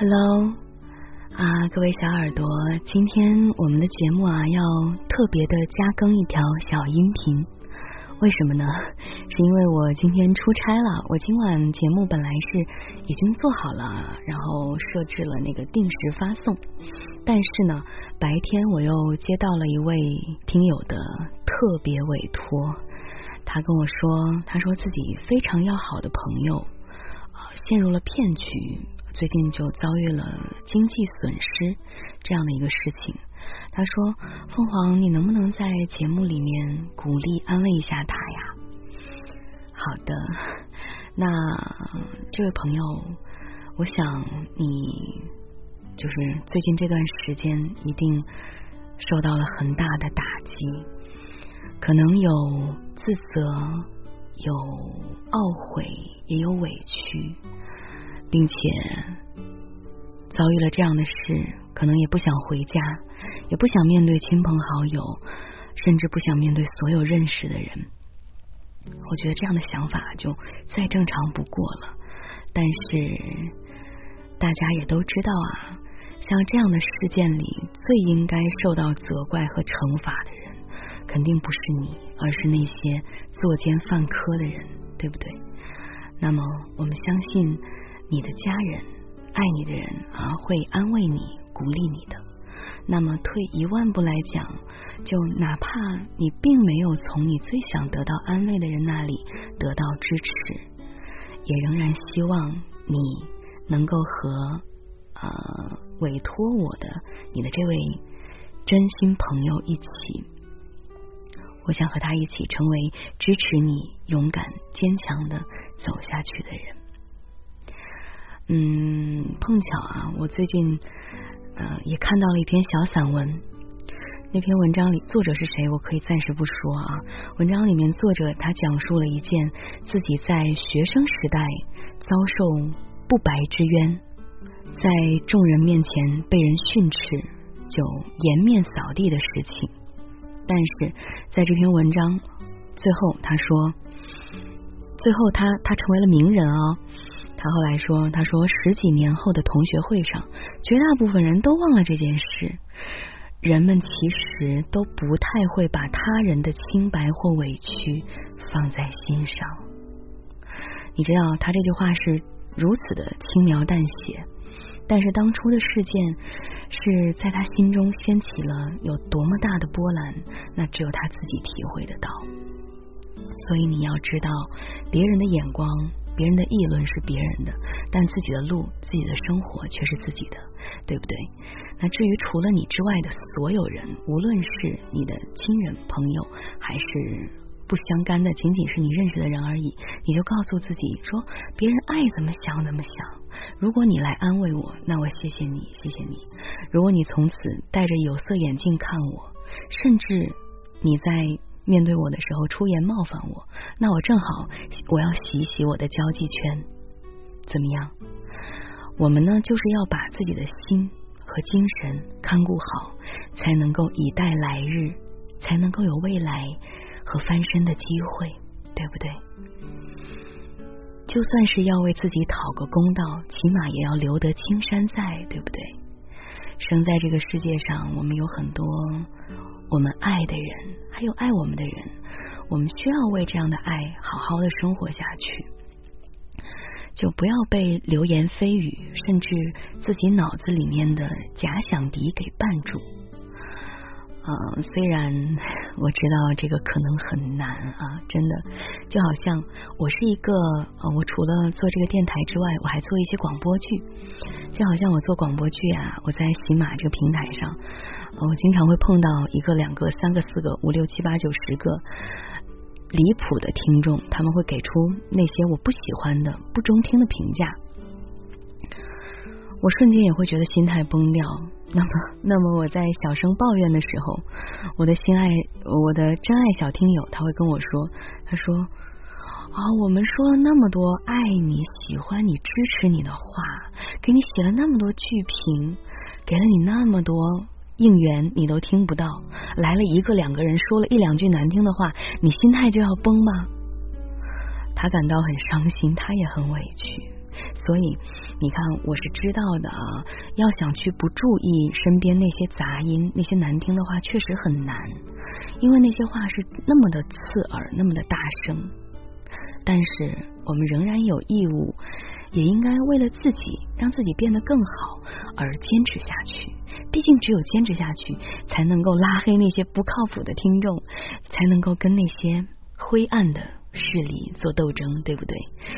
Hello，啊，各位小耳朵，今天我们的节目啊要特别的加更一条小音频，为什么呢？是因为我今天出差了，我今晚节目本来是已经做好了，然后设置了那个定时发送，但是呢，白天我又接到了一位听友的特别委托，他跟我说，他说自己非常要好的朋友啊陷入了骗局。最近就遭遇了经济损失这样的一个事情，他说：“凤凰，你能不能在节目里面鼓励安慰一下他呀？”好的，那这位朋友，我想你就是最近这段时间一定受到了很大的打击，可能有自责，有懊悔，也有委屈。并且遭遇了这样的事，可能也不想回家，也不想面对亲朋好友，甚至不想面对所有认识的人。我觉得这样的想法就再正常不过了。但是大家也都知道啊，像这样的事件里，最应该受到责怪和惩罚的人，肯定不是你，而是那些作奸犯科的人，对不对？那么我们相信。你的家人、爱你的人啊，会安慰你、鼓励你的。那么退一万步来讲，就哪怕你并没有从你最想得到安慰的人那里得到支持，也仍然希望你能够和呃委托我的你的这位真心朋友一起，我想和他一起成为支持你勇敢坚强的走下去的人。嗯，碰巧啊，我最近呃也看到了一篇小散文。那篇文章里作者是谁？我可以暂时不说啊。文章里面作者他讲述了一件自己在学生时代遭受不白之冤，在众人面前被人训斥，就颜面扫地的事情。但是在这篇文章最后，他说，最后他他成为了名人啊。他后来说：“他说十几年后的同学会上，绝大部分人都忘了这件事。人们其实都不太会把他人的清白或委屈放在心上。你知道，他这句话是如此的轻描淡写，但是当初的事件是在他心中掀起了有多么大的波澜，那只有他自己体会得到。所以你要知道，别人的眼光。”别人的议论是别人的，但自己的路、自己的生活却是自己的，对不对？那至于除了你之外的所有人，无论是你的亲人、朋友，还是不相干的，仅仅是你认识的人而已，你就告诉自己说：别人爱怎么想怎么想。如果你来安慰我，那我谢谢你，谢谢你。如果你从此戴着有色眼镜看我，甚至你在。面对我的时候出言冒犯我，那我正好我要洗洗我的交际圈，怎么样？我们呢就是要把自己的心和精神看顾好，才能够以待来日，才能够有未来和翻身的机会，对不对？就算是要为自己讨个公道，起码也要留得青山在，对不对？生在这个世界上，我们有很多。我们爱的人，还有爱我们的人，我们需要为这样的爱好好的生活下去，就不要被流言蜚语，甚至自己脑子里面的假想敌给绊住。嗯，虽然我知道这个可能很难啊，真的，就好像我是一个呃，我除了做这个电台之外，我还做一些广播剧，就好像我做广播剧啊，我在喜马这个平台上，我经常会碰到一个、两个、三个、四个、五六七八九十个离谱的听众，他们会给出那些我不喜欢的、不中听的评价，我瞬间也会觉得心态崩掉。那么，那么我在小声抱怨的时候，我的心爱，我的真爱小听友，他会跟我说，他说啊，我们说了那么多爱你、喜欢你、支持你的话，给你写了那么多剧评，给了你那么多应援，你都听不到，来了一个两个人说了一两句难听的话，你心态就要崩吗？他感到很伤心，他也很委屈。所以你看，我是知道的啊。要想去不注意身边那些杂音、那些难听的话，确实很难，因为那些话是那么的刺耳，那么的大声。但是我们仍然有义务，也应该为了自己，让自己变得更好而坚持下去。毕竟，只有坚持下去，才能够拉黑那些不靠谱的听众，才能够跟那些灰暗的。势力做斗争，对不对？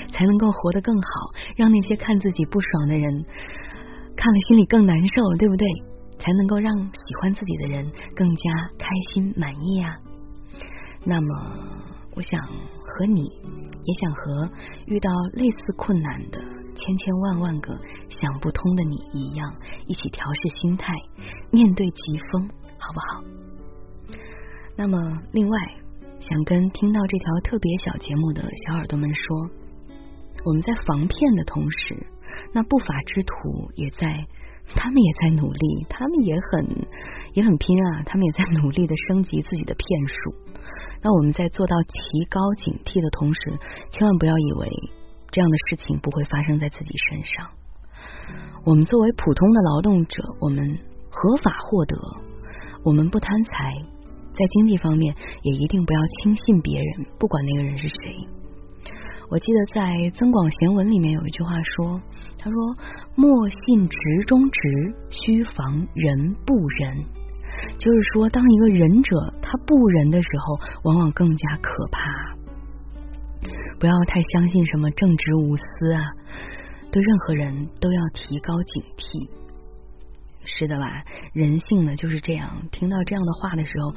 才能够活得更好，让那些看自己不爽的人看了心里更难受，对不对？才能够让喜欢自己的人更加开心满意呀。那么，我想和你，也想和遇到类似困难的千千万万个想不通的你一样，一起调试心态，面对疾风，好不好？那么，另外。想跟听到这条特别小节目的小耳朵们说，我们在防骗的同时，那不法之徒也在，他们也在努力，他们也很也很拼啊，他们也在努力的升级自己的骗术。那我们在做到提高警惕的同时，千万不要以为这样的事情不会发生在自己身上。我们作为普通的劳动者，我们合法获得，我们不贪财。在经济方面，也一定不要轻信别人，不管那个人是谁。我记得在《增广贤文》里面有一句话说：“他说莫信直中直，须防人不仁。”就是说，当一个仁者他不仁的时候，往往更加可怕。不要太相信什么正直无私啊，对任何人都要提高警惕。是的吧？人性呢就是这样。听到这样的话的时候，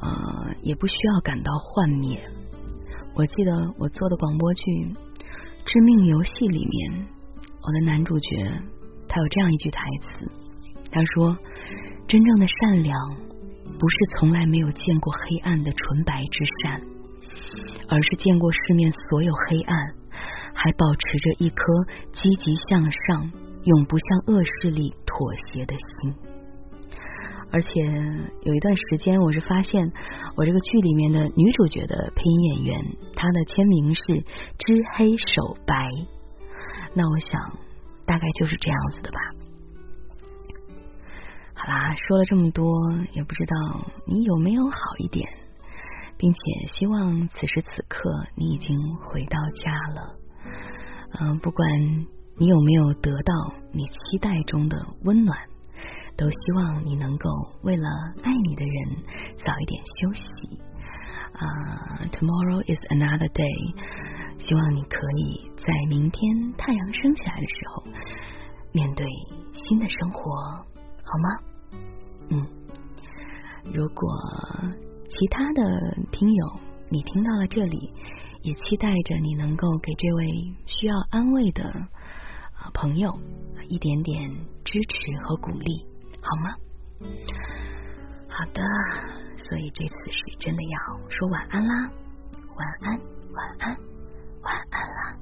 呃，也不需要感到幻灭。我记得我做的广播剧《致命游戏》里面，我的男主角他有这样一句台词，他说：“真正的善良不是从来没有见过黑暗的纯白之善，而是见过世面所有黑暗，还保持着一颗积极向上。”永不向恶势力妥协的心，而且有一段时间，我是发现我这个剧里面的女主角的配音演员，她的签名是知黑守白。那我想，大概就是这样子的吧。好啦，说了这么多，也不知道你有没有好一点，并且希望此时此刻你已经回到家了。嗯，不管。你有没有得到你期待中的温暖？都希望你能够为了爱你的人早一点休息。啊，Tomorrow is another day。希望你可以在明天太阳升起来的时候，面对新的生活，好吗？嗯。如果其他的听友你听到了这里，也期待着你能够给这位需要安慰的。朋友，一点点支持和鼓励，好吗？好的，所以这次是真的要说晚安啦，晚安，晚安，晚安啦。